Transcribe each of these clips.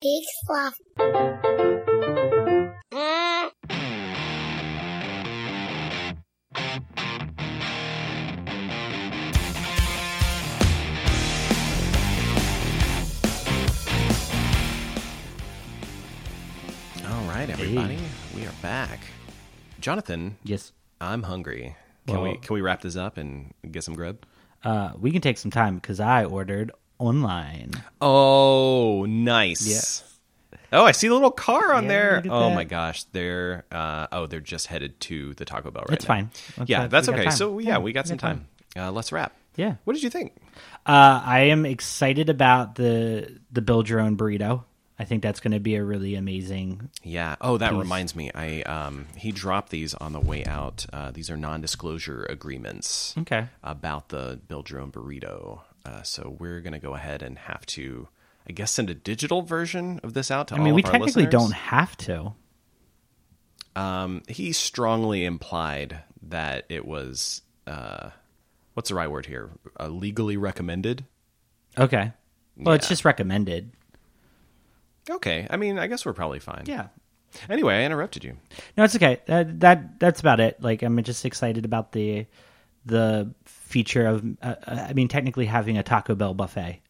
Peak Sloth. All right, everybody, we are back. Jonathan, Yes. I'm hungry. Can we can we wrap this up and get some grub? Uh, we can take some time because I ordered online. Oh, nice. Yes. Oh, I see the little car on Yeah, there. Oh that. my gosh, they're uh, oh they're just headed to the Taco Bell right It's now. fine. Yeah, that's we okay. So yeah, we got some got time. Uh, let's wrap. Yeah. What did you think? Uh, I am excited about the the build your own burrito. I think that's going to be a really amazing. Yeah. Oh, that Peace. reminds me. I um he dropped these on the way out. Uh, these are non-disclosure agreements Okay. about the build your own burrito. Uh, so we're gonna go ahead and have to, I guess, send a digital version of this out to I mean, we technically listeners. don't have to. Um, he strongly implied that it was uh, what's the right word here? Uh, legally recommended. Okay. Well, it's just recommended. Okay, I mean, I guess we're probably fine. Yeah. Anyway, I interrupted you. No, it's okay. That that that's about it. Like I'm just excited about the the feature of. Uh, I mean, technically having a Taco Bell buffet.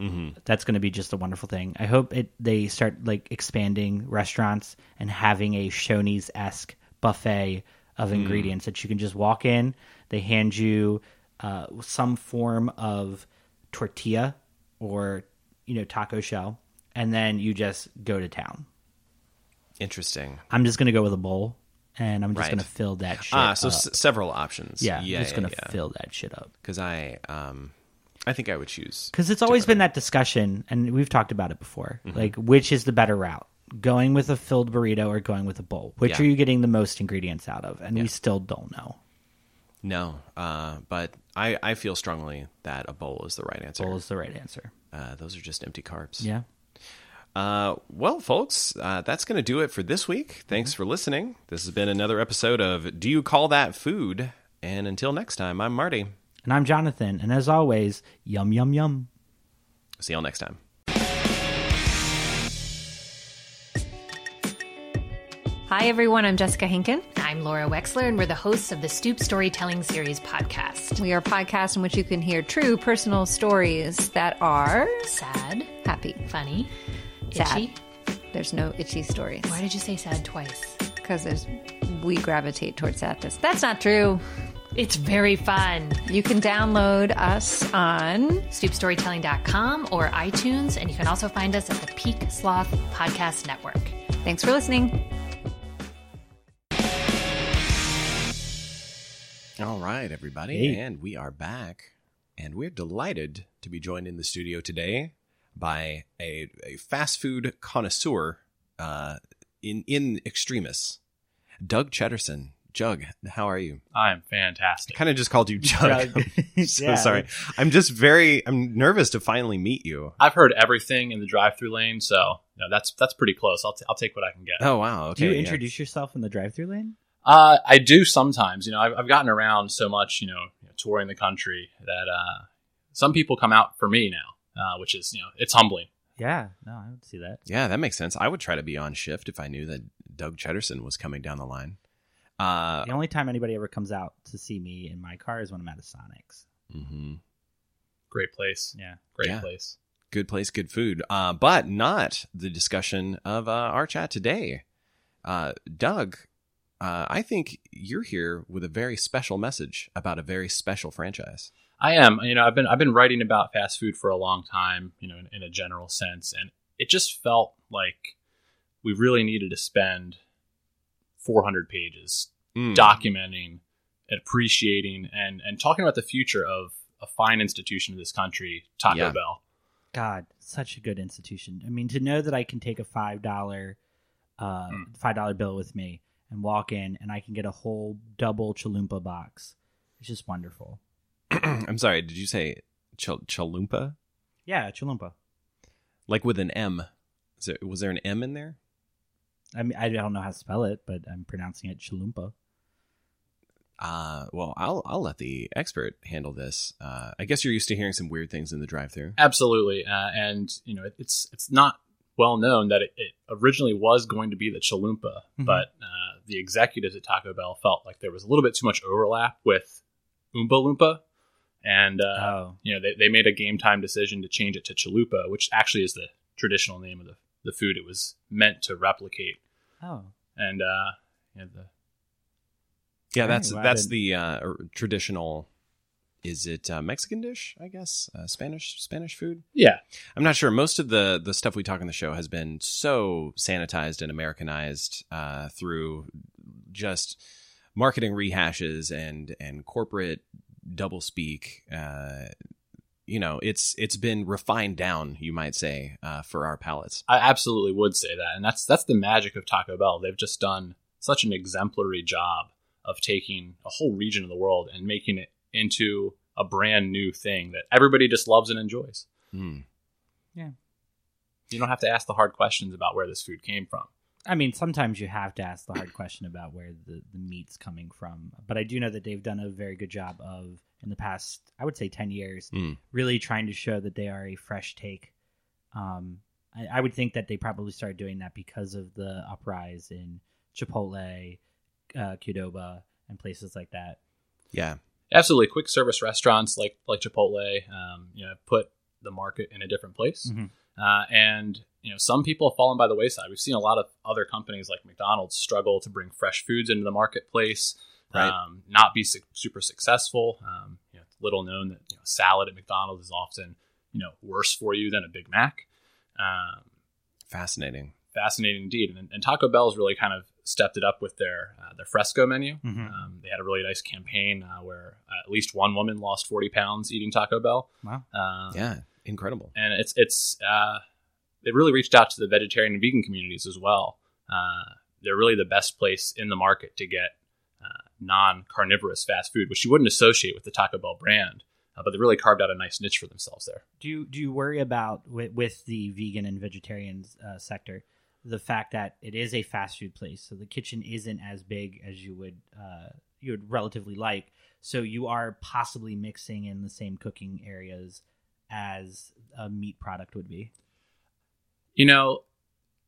Mm-hmm. That's going to be just a wonderful thing. I hope it they start like expanding restaurants and having a Shoney's esque buffet of ingredients that you can just walk in. They hand you uh, some form of tortilla or you know taco shell, and then you just go to town. Interesting. I'm just gonna go with a bowl, and I'm just Right. gonna fill that shit. Up. Ah, so up. s- several options. yeah, yeah, I'm just yeah, gonna yeah. fill that shit up Because I, um, I think I would choose. because it's always been that discussion, and we've talked about it before. Mm-hmm. Like, which is the better route? Going with a filled burrito or going with a bowl? Which are you getting the most ingredients out of? And we still don't know. No, uh, but I, I feel strongly that a bowl is the right answer. Bowl is the right answer. Uh, those are just empty carbs. Yeah. Uh, well, folks, uh, that's going to do it for this week. Thanks for listening. This has been another episode of Do You Call That Food? And until next time, I'm Marty. And I'm Jonathan, and as always, yum yum yum. See y'all next time. Hi, everyone. I'm Jessica Henkin. I'm Laura Wexler, and we're the hosts of the Stoop Storytelling Series podcast. We are a podcast in which you can hear true personal stories that are Sad, happy. funny, Sad. itchy. There's no itchy stories Why did you say sad twice? because there's we gravitate towards sadness. That's not true. It's very fun. You can download us on StoopStorytelling.com or iTunes, and you can also find us at the Peak Sloth Podcast Network. Thanks for listening. All right, everybody. Hey. And we are back. And we're delighted to be joined in the studio today by a, a fast food connoisseur uh, in, in extremis, Doug Chedderson. Jug, how are you? I'm fantastic. I kind of just called you Jug. Jug. So Yeah. sorry. I'm just very I'm nervous to finally meet you. I've heard everything in the drive-through lane, so you know, that's that's pretty close. I'll, t- I'll take what I can get. Oh wow. Okay. Do you yeah. introduce yourself in the drive-through lane? Uh, I do sometimes. You know, I've, I've gotten around so much, you know, touring the country that uh, some people come out for me now, uh, which is you know, it's humbling. Yeah. No, I would see that. Yeah, that makes sense. I would try to be on shift if I knew that Doug Chedderson was coming down the line. Uh The only time anybody ever comes out to see me in my car is when I'm at a Sonic's. Mm-hmm. Great place. Yeah. Great Yeah. place. good place, good food. Uh, but not the discussion of uh, our chat today. Uh, Doug, uh, I think you're here with a very special message about a very special franchise. I am. You know, I've been I've been writing about fast food for a long time. You know, in, in a general sense, and it just felt like we really needed to spend 400 pages Mm. documenting, appreciating, and and talking about the future of a fine institution of this country, Taco Yeah. Bell. God, such a good institution. I mean, to know that I can take a five dollar, uh, Mm. five dollar bill with me and walk in, and I can get a whole double chalupa box. It's just wonderful. I'm sorry. Did you say Ch- Chalumpa? Yeah, Chalumpa. Like with an M? Is there, was there an M in there? I mean, I don't know how to spell it, but I'm pronouncing it Chalumpa. Uh, well, I'll I'll let the expert handle this. Uh, I guess you're used to hearing some weird things in the drive-through. Absolutely, uh, and you know, it, it's it's not well known that it, it originally was going to be the Chalupa, Mhm. but uh, the executives at Taco Bell felt like there was a little bit too much overlap with Oompa Loompa, and uh, oh, you know they, they made a game time decision to change it to Chalupa, which actually is the traditional name of the, the food it was meant to replicate. oh, And uh, you know, the Yeah, that's Wow, that's the uh, traditional. Is it uh, Mexican dish? I guess uh, Spanish Spanish food. yeah, I'm not sure. Most of the the stuff we talk on the show has been so sanitized and Americanized uh, through just marketing rehashes and and corporate double speak. Uh, you know, it's it's been refined down, you might say, uh, for our palates. I absolutely would say that, and that's that's the magic of Taco Bell. They've just done such an exemplary job of taking a whole region of the world and making it into a brand new thing that everybody just loves and enjoys. Mm. You don't have to ask the hard questions about where this food came from. I mean, sometimes you have to ask the hard question about where the, the meat's coming from. But I do know that they've done a very good job of, in the past, I would say 10 years, Mm. really trying to show that they are a fresh take. Um, I, I would think that they probably started doing that because of the uprise in Chipotle, uh, Qdoba, and places like that. Yeah, Absolutely, quick service restaurants like like Chipotle, um, you know, put the market in a different place. Mhm. Uh, and you know, some people have fallen by the wayside. We've seen a lot of other companies like McDonald's struggle to bring fresh foods into the marketplace, Right. um, not be su- super successful. Um, you know, it's little known that you know, salad at McDonald's is often you know worse for you than a Big Mac. Um, fascinating. fascinating indeed. And, and Taco Bell's really kind of stepped it up with their uh, their fresco menu. Mhm. Um, they had a really nice campaign uh, where at least one woman lost forty pounds eating Taco Bell. Wow. Uh, Yeah, incredible. and it's it's uh, they really reached out to the vegetarian and vegan communities as well. Uh, they're really the best place in the market to get uh, non carnivorous fast food, which you wouldn't associate with the Taco Bell brand. Uh, but they really carved out a nice niche for themselves there. Do you do you worry about with, with the vegan and vegetarian uh, sector the fact that it is a fast food place, so the kitchen isn't as big as you would uh, you would relatively like, so you are possibly mixing in the same cooking areas as a meat product would be. you know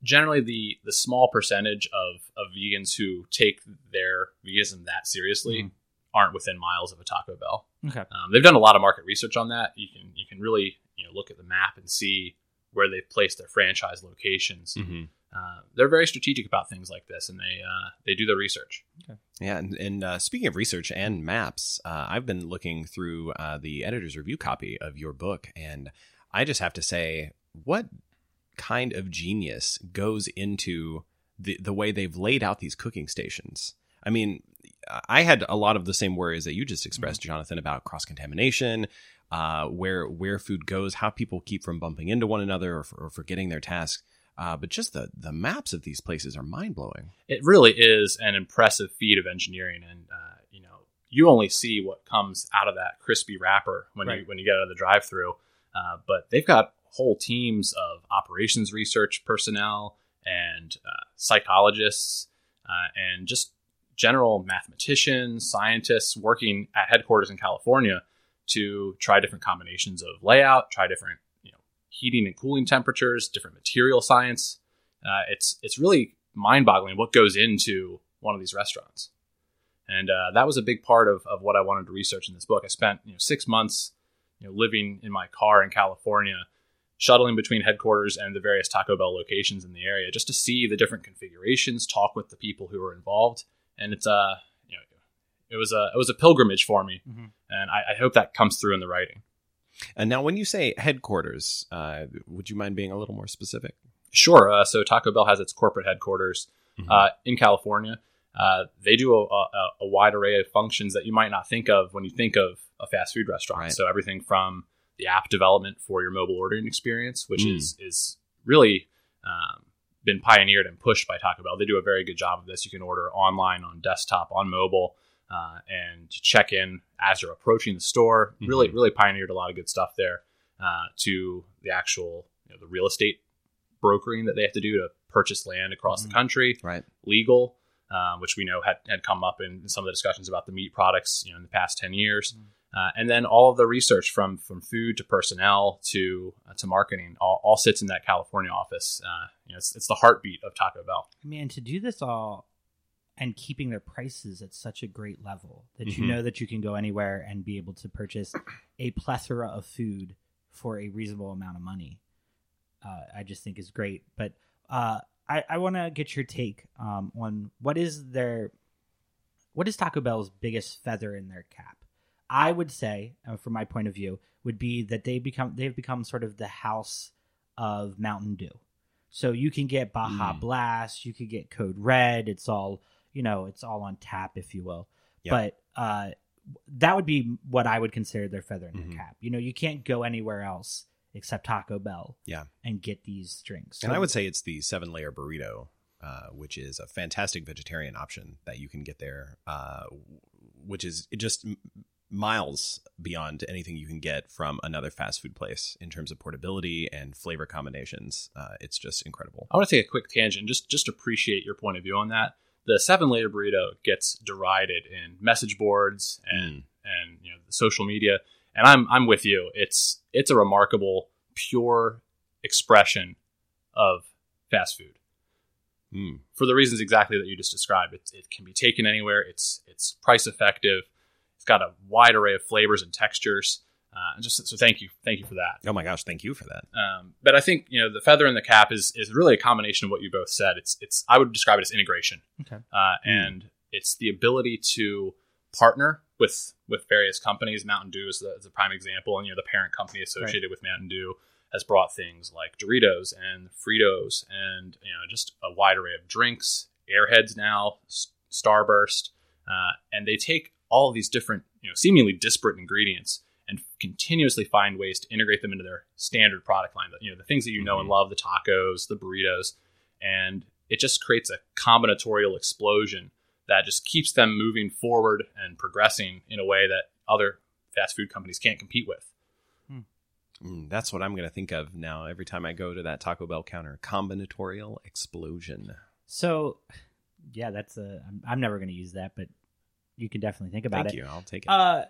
generally the the small percentage of of vegans who take their veganism that seriously Mhm. aren't within miles of a taco bell Okay. um, they've done a lot of market research on that you can you can really you know look at the map and see where they've placed their franchise locations hmm uh, they're very strategic about things like this and they uh, they do their research Yeah, and, and uh, speaking of research and maps, uh, I've been looking through uh, the editor's review copy of your book, and I just have to say, what kind of genius goes into the the way they've laid out these cooking stations? I mean, I had a lot of the same worries that you just expressed, Jonathan, about cross contamination, uh, where where food goes, how people keep from bumping into one another or, or forgetting their tasks. Uh, but just the the maps of these places are mind blowing. it really is an impressive feat of engineering and uh, you know you only see what comes out of that crispy wrapper when you when you get out of the drive through uh, but they've got whole teams of operations research personnel and uh, psychologists uh, and just general mathematicians scientists working at headquarters in california to try different combinations of layout try different heating and cooling temperatures different material science. Uh, it's it's really mind-boggling what goes into one of these restaurants. And uh, that was a big part of, of what i wanted to research in this book. I spent you know six months you know living in my car in california shuttling between headquarters and the various taco bell locations in the area just to see the different configurations talk with the people who were involved. And it's uh you know it was a it was a pilgrimage for me. Mhm. and I, I hope that comes through in the writing And now, when you say headquarters, uh, would you mind being a little more specific? Sure. Uh, so Taco Bell has its corporate headquarters Mhm. uh, in California. Uh, they do a, a, a wide array of functions that you might not think of when you think of a fast food restaurant. Right. So everything from the app development for your mobile ordering experience, which Mm. is is really um, been pioneered and pushed by Taco Bell. They do a very good job of this. You can order online, on desktop, on mobile, uh, and check in as you're approaching the store. Really, Mhm. really pioneered a lot of good stuff there. Uh, to the actual, you know, the real estate brokering that they have to do to purchase land across Mm-hmm. the country, Right. legal. uh, which we know had, had come up in some of the discussions about the meat products, you know, in the past ten years. Uh, and then all of the research from from food to personnel to uh, to marketing all, all sits in that California office. Uh, you know, it's, it's the heartbeat of Taco Bell. Man, to do this all and keeping their prices at such a great level that Mhm. you know that you can go anywhere and be able to purchase a plethora of food for a reasonable amount of money, uh, I just think is great. But uh, I, I want to get your take um, on what is their what is Taco Bell's biggest feather in their cap? I would say, uh, from my point of view, would be that they become they've become sort of the house of Mountain Dew. So you can get Baja Mm. Blast, you could get Code Red. It's all you know, it's all on tap, if you will. Yeah. But uh, that would be what I would consider their feather in Mhm. their cap. You know, you can't go anywhere else except Taco Bell Yeah. and get these drinks. And I would say it's the seven layer burrito, uh, which is a fantastic vegetarian option that you can get there, uh, which is just miles beyond anything you can get from another fast food place in terms of portability and flavor combinations. Uh, it's just incredible. I want to take a quick tangent, just just appreciate your point of view on that. The seven layer burrito gets derided in message boards and and you know the social media, and I'm I'm with you. It's it's a remarkable pure expression of fast food Mm. for the reasons exactly that you just described. It, it can be taken anywhere. It's it's price effective. It's got a wide array of flavors and textures. Uh, and just so thank you, thank you for that. Oh my gosh, thank you for that. Um, but I think you know the feather in the cap is is really a combination of what you both said. It's it's I would describe it as integration, Okay. uh, and it's the ability to partner with with various companies. Mountain Dew is the, is a prime example, and you know the parent company associated with Mountain Dew has brought things like Doritos and Fritos, and you know just a wide array of drinks, Airheads now, S- Starburst, uh, and they take all of these different you know seemingly disparate ingredients and continuously find ways to integrate them into their standard product line. You know, the things that you know and love, the tacos, the burritos, and it just creates a combinatorial explosion that just keeps them moving forward and progressing in a way that other fast food companies can't compete with. Mm, that's what I'm going to think of now every time I go to that Taco Bell counter. Combinatorial explosion. So, yeah, that's a. I'm, I'm never going to use that, but you can definitely think about Thank it. you. I'll take it. Uh,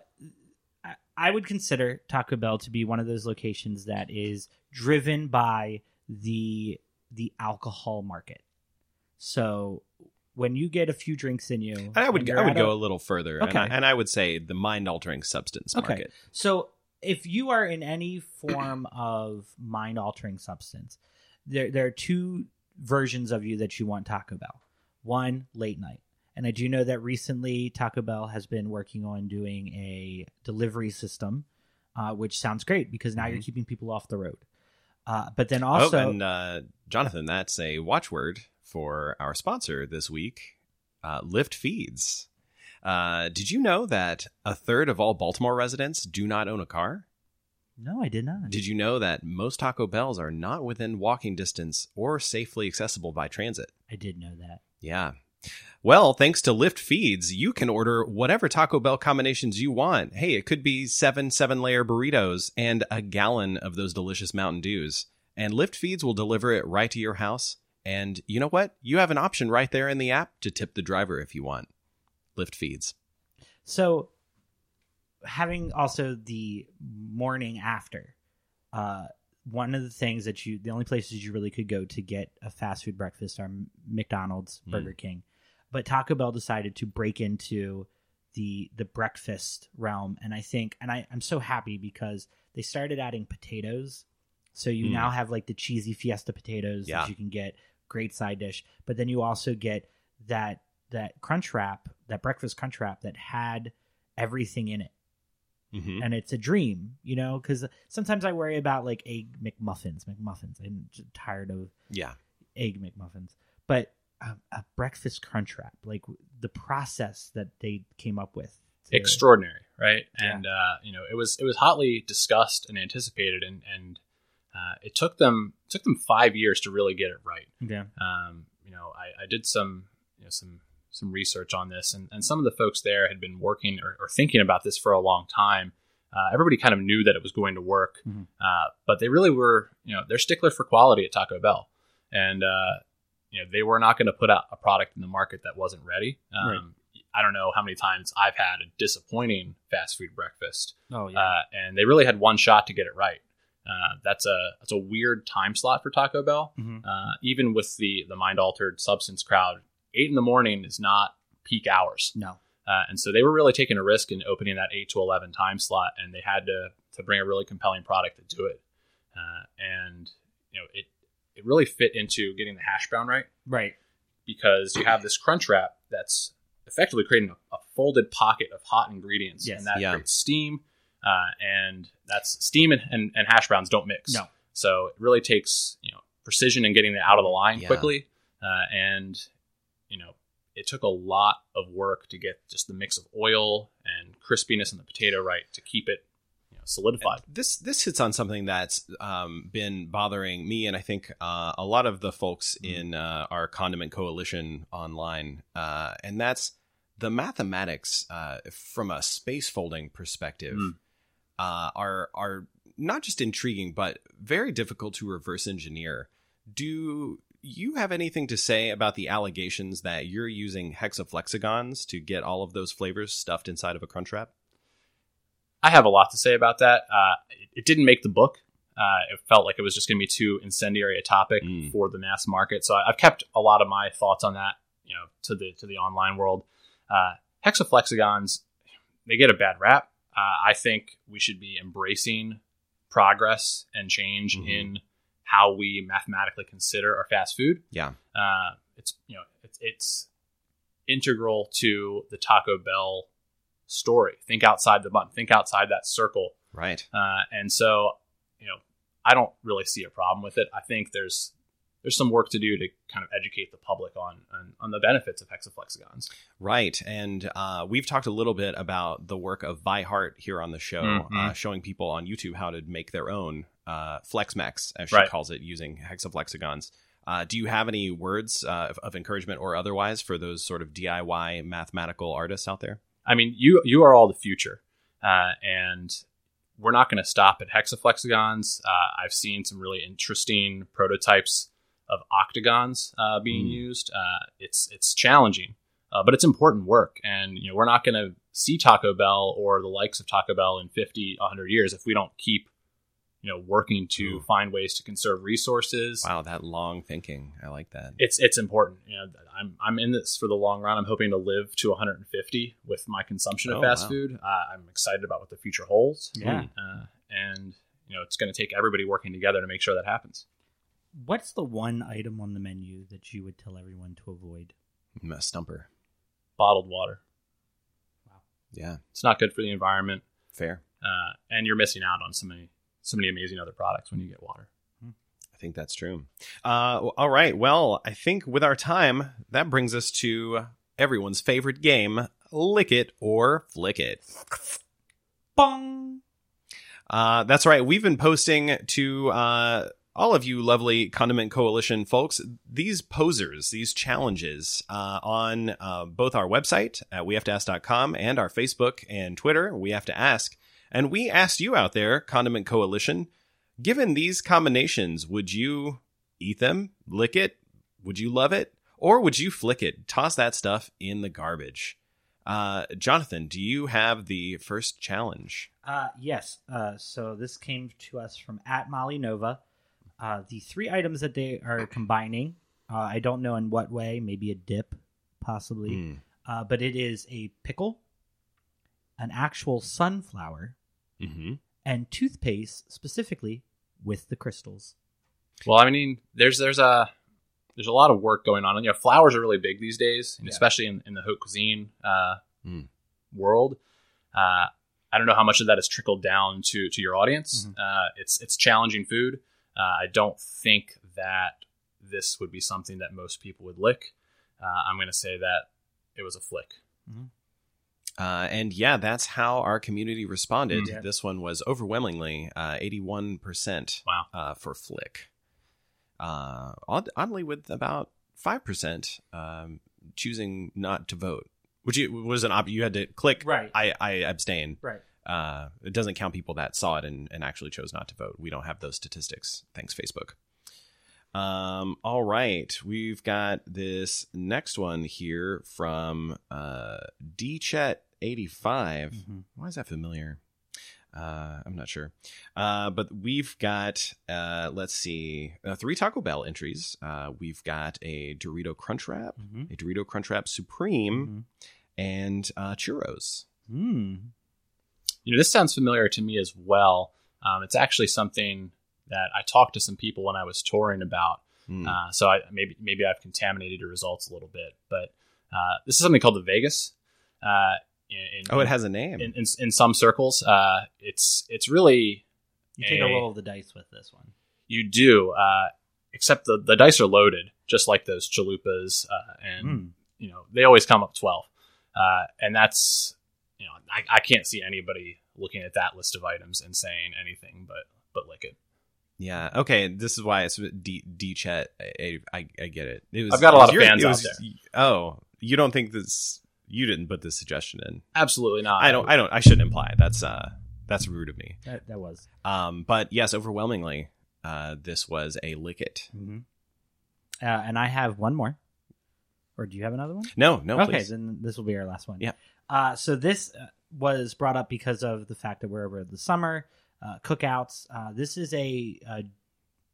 I- would consider Taco Bell to be one of those locations that is driven by the the alcohol market. So when you get a few drinks in you, And I would I would go a- a little further, and, I, Okay. and I would say the mind altering substance Okay. market. So if you are in any form of mind altering substance, there there are two versions of you that you want Taco Bell. One, late night. And I do know that recently Taco Bell has been working on doing a delivery system, uh, which sounds great because now you're keeping people off the road. Uh, but then also, oh, and uh, Jonathan, that's a watchword for our sponsor this week, uh, Lyft Feeds. Uh, did you know that a third of all Baltimore residents do not own a car? no, I did not. Did you know that most Taco Bells are not within walking distance or safely accessible by transit? I did know that. Yeah. Well, thanks to Lyft Feeds, you can order whatever Taco Bell combinations you want. Hey, it could be seven seven layer burritos and a gallon of those delicious Mountain Dews. And Lyft Feeds will deliver it right to your house. And you know what? You have an option right there in the app to tip the driver if you want. Lyft Feeds. So, having also the morning after, uh, one of the things that you, the only places you really could go to get a fast food breakfast are McDonald's, Mm. Burger King, but Taco Bell decided to break into the the breakfast realm, and I think, and I, I'm so happy because they started adding potatoes, so you Mm. now have like the cheesy Fiesta potatoes Yeah. that you can get, great side dish, but then you also get that that crunch wrap, that breakfast crunch wrap that had everything in it Mm-hmm. and it's a dream, you know, because sometimes I worry about like egg McMuffins, McMuffins. I'm tired of Yeah. egg McMuffins, but a, a breakfast crunch wrap, like the process that they came up with, to- extraordinary, right? Yeah. And uh, you know, it was it was hotly discussed and anticipated, and and uh, it took them took them five years to really get it right. Yeah, Um, you know, I, I did some you know some some research on this, and, and some of the folks there had been working or, or thinking about this for a long time. Uh, everybody kind of knew that it was going to work, Mhm. uh, but they really were, you know, they're stickler for quality at Taco Bell, and uh, you know they were not going to put out a product in the market that wasn't ready. Um, Right. I don't know how many times I've had a disappointing fast food breakfast, Oh uh, and they really had one shot to get it right. Uh, that's a that's a weird time slot for Taco Bell. Mhm. Uh, even with the the mind altered substance crowd, eight in the morning is not peak hours. no. Uh, and so they were really taking a risk in opening that 8 to 11 time slot and they had to to bring a really compelling product to do it uh, and you know it it really fit into getting the hash brown right Right. because you have this crunch wrap that's effectively creating a, a folded pocket of hot ingredients Yes. and that Yeah. creates steam uh, and that's steam and, and, and hash browns don't mix No. so it really takes you know precision in getting it out of the line Yeah. quickly uh, and you know it took a lot of work to get just the mix of oil and crispiness in the potato right to keep it you know, solidified. This this hits on something that's um, been bothering me, and I think uh, a lot of the folks in uh, our condiment coalition online, uh, and that's the mathematics uh, from a space folding perspective Mm. uh, are are not just intriguing but very difficult to reverse engineer. Do you have anything to say about the allegations that you're using hexaflexagons to get all of those flavors stuffed inside of a crunch wrap? I have a lot to say about that. Uh, it, it didn't make the book. Uh, it felt like it was just going to be too incendiary a topic Mm. for the mass market. So I, I've kept a lot of my thoughts on that, you know, to the to the online world. Uh, hexaflexagons, they get a bad rap. Uh, I think we should be embracing progress and change Mhm. in how we mathematically consider our fast food. Yeah. uh, it's you know it's, it's integral to the Taco Bell story. Think outside the button. Think outside that circle. Right. Uh, and so you know I don't really see a problem with it. I think there's there's some work to do to kind of educate the public on on, on the benefits of hexaflexagons. Right. And uh, we've talked a little bit about the work of Vi Hart here on the show, Mhm. uh, showing people on YouTube how to make their own uh, FlexMax, as she Right. calls it, using hexaflexagons. Uh, do you have any words uh, of, of encouragement or otherwise for those sort of DIY mathematical artists out there? I mean, you you are all the future, uh, and we're not going to stop at hexaflexagons. Uh, I've seen some really interesting prototypes of octagons uh, being Mm. used. Uh, it's it's challenging, uh, but it's important work, and you know we're not going to see Taco Bell or the likes of Taco Bell in 50, 100 years if we don't keep you know working to Ooh. find ways to conserve resources Wow, that long thinking. I like that. it's it's important. You know, I'm I'm in this for the long run. I'm hoping to live to 150 with my consumption of Oh, fast wow. food. Uh, I'm excited about what the future holds. Yeah. uh, and you know, it's going to take everybody working together to make sure that happens. What's the one item on the menu that you would tell everyone to avoid? A stumper. Bottled water. Wow yeah, It's not good for the environment, fair. uh, and you're missing out on so many so many amazing other products when you get water. I think that's true. Uh, all right. Well, I think with our time, that brings us to everyone's favorite game Lick It or Flick It. Bong. Uh, that's right. We've been posting to uh, all of you lovely Condiment Coalition folks these posers, these challenges uh, on uh, both our website at wehavetoask.com and our Facebook and Twitter, We Have to Ask. And we asked you out there, Condiment Coalition, given these combinations, would you eat them, lick it? Would you love it? Or would you flick it, toss that stuff in the garbage? Uh, Jonathan, do you have the first challenge? Uh, yes. Uh, so this came to us from at Molly Nova. Uh, the three items that they are combining, uh, I don't know in what way, maybe a dip, possibly, Hmm. uh, but it is a pickle, an actual sunflower, Mm-hmm. and toothpaste specifically with the crystals. Well, I mean, there's there's a there's a lot of work going on. And, you know, flowers are really big these days, and Yeah. especially in, in the haute cuisine uh, Mm. world. Uh, I don't know how much of that has trickled down to to your audience. Uh, it's it's challenging food. Uh, I don't think that this would be something that most people would lick. Uh, I'm going to say that it was a flick. Uh, and yeah, that's how our community responded. Mm. Yeah. This one was overwhelmingly uh, 81% Wow. uh, for Flick. Uh, odd, oddly, with about 5% um, choosing not to vote, which you, was an op. You had to click, Right. I, I abstain. Right. Uh, it doesn't count people that saw it and, and actually chose not to vote. We don't have those statistics. Thanks, Facebook. Um, all right, we've got this next one here from uh, Dchet85. Mhm. Why is that familiar? Uh, I'm not sure. Uh, but we've got, uh, let's see, uh, three Taco Bell entries. Uh, we've got a Dorito Crunch Wrap, Mhm. a Dorito Crunch Wrap Supreme, Mhm. and uh, churros. Mm. You know, this sounds familiar to me as well. Um, it's actually something that I talked to some people when I was touring about. Mm. Uh, so I, maybe maybe I've contaminated your results a little bit, but uh, this is something called the Vegas. Uh, in, in, oh, it has a name. in, in, in some circles. Uh, it's it's really You take a A- roll of the dice with this one. you do, uh, except the the dice are loaded, just like those chalupas, uh, and Mm. you know they always come up twelve, uh, and that's you know I, I can't see anybody looking at that list of items and saying anything but but like it. Yeah. Okay. This is why it's D D Chet. I, I, I get it. it was, I've got a lot was of your- fans it out there. Oh, you don't think this? You didn't put this suggestion in. Absolutely not. I don't. I don't. I shouldn't imply. That's uh. That's rude of me. That, that was. Um. But yes, overwhelmingly, uh, this was a lick it. hmm Uh, and I have one more. Or do you have another one? No. No. okay, Please. then this will be our last one. Yeah. Uh, so this uh, was brought up because of the fact that we're over the summer uh, cookouts. Uh, this is a, a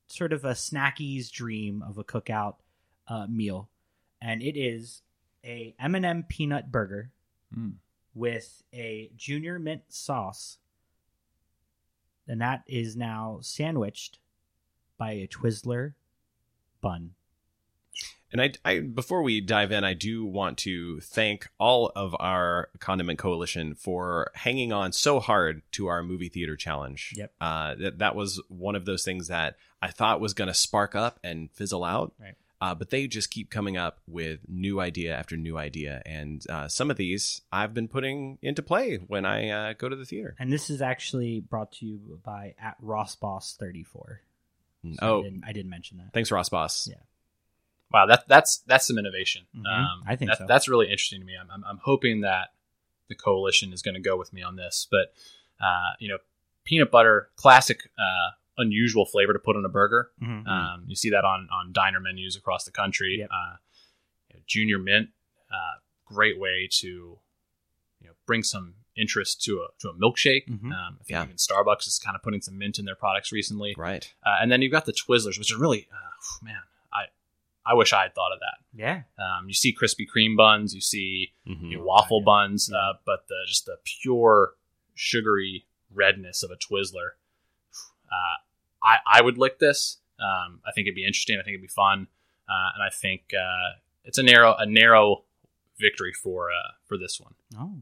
sort of a snackies dream of a cookout uh, meal, and it is a M&M peanut burger Mm. with a junior mint sauce, and that is now sandwiched by a Twizzler bun. And I, I, before we dive in, I do want to thank all of our condiment coalition for hanging on so hard to our movie theater challenge. Yep. Uh, that, that was one of those things that I thought was going to spark up and fizzle out. Right. Uh, but they just keep coming up with new idea after new idea, and uh, some of these I've been putting into play when I uh, go to the theater. And this is actually brought to you by at Ross Boss thirty four. oh, I didn't, I didn't mention that. thanks, Ross Boss. Yeah. Wow, that that's that's some innovation. Mhm. Um, I think that, so. that's really interesting to me. I'm, I'm, I'm hoping that the coalition is going to go with me on this. But uh, you know, peanut butter, classic, uh, unusual flavor to put on a burger. Mhm. Um, you see that on on diner menus across the country. Yep. Uh, you know, junior mint, uh, great way to you know bring some interest to a to a milkshake. Mhm. Um, I think Yeah. even Starbucks is kind of putting some mint in their products recently. Right. Uh, and then you've got the Twizzlers, which are really, uh, man, I I wish I had thought of that. Yeah. Um, you see Krispy Kreme buns, you see Mhm. you know, waffle yeah. buns, uh, but the just the pure sugary redness of a Twizzler. Uh, I I would lick this. Um, I think it'd be interesting. I think it'd be fun, uh, and I think uh, it's a narrow a narrow victory for uh, for this one. Oh.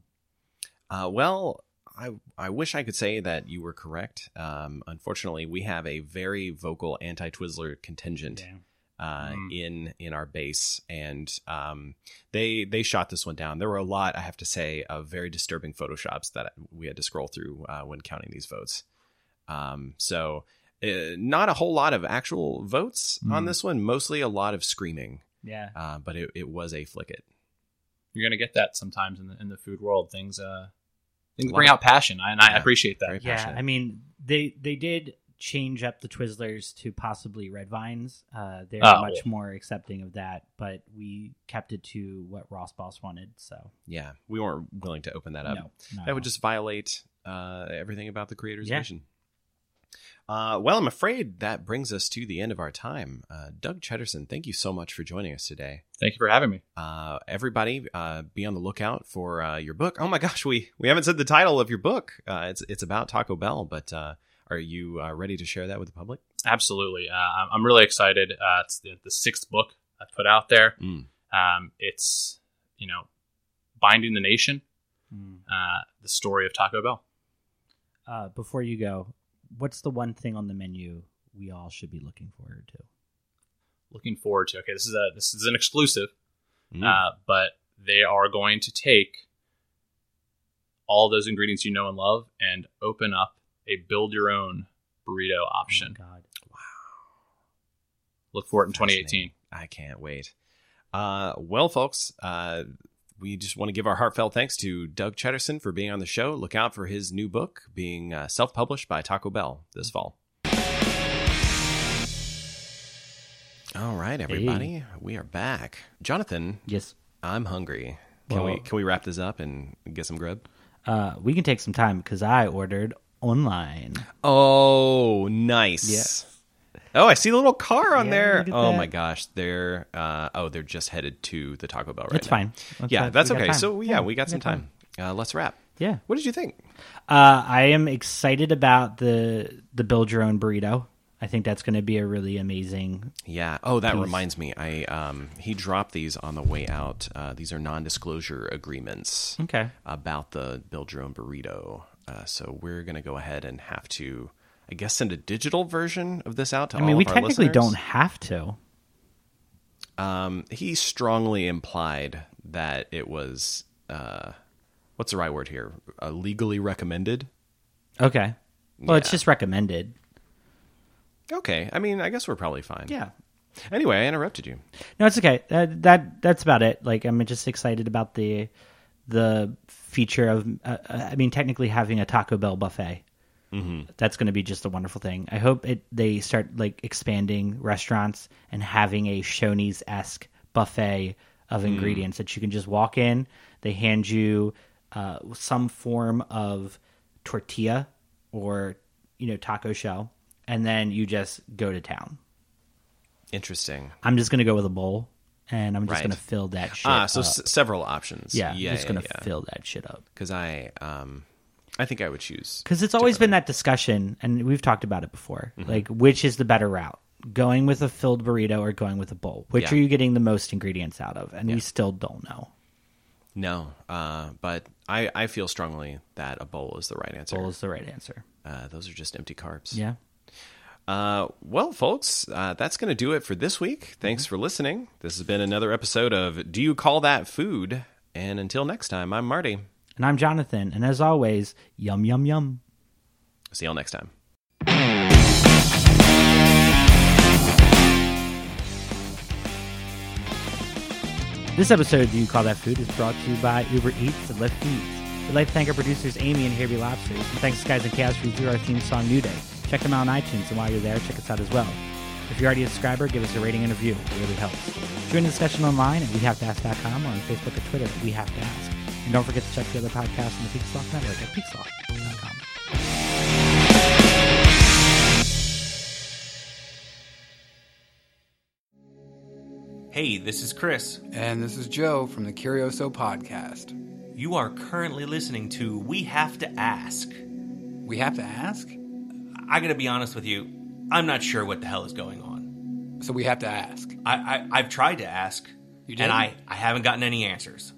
Uh, well, I I wish I could say that you were correct. Um, unfortunately, we have a very vocal anti Twizzler contingent Yeah. Uh, Mm. in in our base, and um, they they shot this one down. There were a lot, I have to say, of very disturbing photoshops that we had to scroll through uh, when counting these votes. Um, so. Uh, not a whole lot of actual votes on Mm. this one. Mostly a lot of screaming, Yeah. uh, but it, it was a flick it. You're gonna get that sometimes in the in the food world. Things uh things bring out passion, I, and I Yeah. appreciate that. Very Yeah. passionate. I mean, they they did change up the Twizzlers to possibly red vines. Uh, they're Oh. much more accepting of that, but we kept it to what Ross Boss wanted. So Yeah, we weren't willing to open that up. no, that would just violate uh, everything about the creator's Yeah. vision. Uh, well, I'm afraid that brings us to the end of our time. Uh, Doug Chedderson, thank you so much for joining us today. Thank you for having me. Uh, everybody, uh, be on the lookout for uh, your book. Oh my gosh, we we haven't said the title of your book. Uh, it's it's about Taco Bell, but uh, are you uh, ready to share that with the public? Absolutely, uh, I'm- I'm really excited. Uh, it's the, the sixth book I put out there. Mm. Um, it's you know, binding the nation. Mm. Uh, the story of Taco Bell. Uh, before you go, what's the one thing on the menu we all should be looking forward to? Looking forward to. Okay, this is a this is an exclusive, Mm. uh, but they are going to take all those ingredients you know and love and open up a build your own burrito Oh option. my God. Wow. Look for it in 2018. I can't wait. Uh, well, folks, uh, we just want to give our heartfelt thanks to Doug Chedderson for being on the show. Look out for his new book being uh, self published by Taco Bell this fall. All right, everybody, we are back. Jonathan, Yes. I'm hungry. Can Well- we can we wrap this up and get some grub? Uh, we can take some time because I ordered online. Oh, nice. Oh, I see the little car on Yeah, there. Oh that. my gosh, they're uh, oh they're just headed to the Taco Bell right It's now. fine. Yeah, that's we okay. So yeah, we got some got time. Uh, let's wrap. Yeah. What did you think? Uh, I am excited about the the build your own burrito. I think that's going to be a really amazing. Yeah. Oh, that Piece. reminds me. I um he dropped these on the way out. Uh, these are non-disclosure agreements Okay. about the build your own burrito. Uh, so we're gonna go ahead and have to, I guess, send a digital version of this out to all our I mean, we technically don't have to. Um, he strongly implied that it was uh, what's the right word here? Uh, legally recommended. Okay. Well, it's just recommended. Okay. I mean, I guess we're probably fine. Yeah. Anyway, I interrupted you. No, it's okay. That that that's about it. Like I'm just excited about the the feature of. Uh, I mean, technically having a Taco Bell buffet. Mm-hmm. That's going to be just a wonderful thing. I hope it they start like expanding restaurants and having a Shoney's esque buffet of ingredients that you can just walk in. They hand you uh, some form of tortilla or you know taco shell, and then you just go to town. Interesting. I'm just gonna go with a bowl, and I'm just Right. gonna fill that shit. Ah, so up. s- several options. yeah, yeah, I'm just gonna yeah. fill that shit up Because I, um, I think I would choose. because it's always been that discussion, and we've talked about it before. Mm-hmm. Like, which is the better route? Going with a filled burrito or going with a bowl? Which Yeah. are you getting the most ingredients out of? And we still don't know. No, uh, but I, I feel strongly that a bowl is the right answer. Bowl is the right answer. Uh, those are just empty carbs. Yeah. Uh, well, folks, uh, that's going to do it for this week. Thanks for listening. This has been another episode of Do You Call That Food? And until next time, I'm Marty. And I'm Jonathan, and as always, yum yum yum. See y'all next time. This episode of Do You Call That Food is brought to you by Uber Eats and Lyft Feeds. We'd like to thank our producers Amy and Harvey Lobsters, and thanks to Guys and Chaos for our theme song New Day. Check them out on iTunes, and while you're there, check us out as well. If you're already a subscriber, give us a rating and a review. It really helps. Join the discussion online at WeHaveToAsk.com or on Facebook or Twitter at We Have to Ask. And don't forget to check the other podcasts on the Peak Sloth Network at peaksloth.com. Hey, this is Chris. And this is Joe from the Curioso Podcast. You are currently listening to We Have to Ask. We have to ask? I gotta be honest with you, I'm not sure what the hell is going on. So we have to ask. I, I, I've tried to ask, You did? and I, I haven't gotten any answers.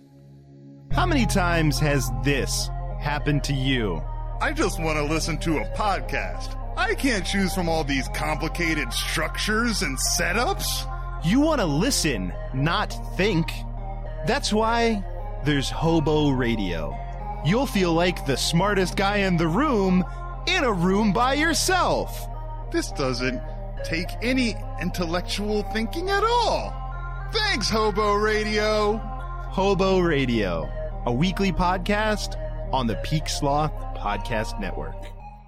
How many times has this happened to you? I just want to listen to a podcast. I can't choose from all these complicated structures and setups. You want to listen, not think. That's why there's Hobo Radio. You'll feel like the smartest guy in the room in a room by yourself. This doesn't take any intellectual thinking at all. Thanks, Hobo Radio. Hobo Radio, a weekly podcast on the Peak Sloth Podcast Network.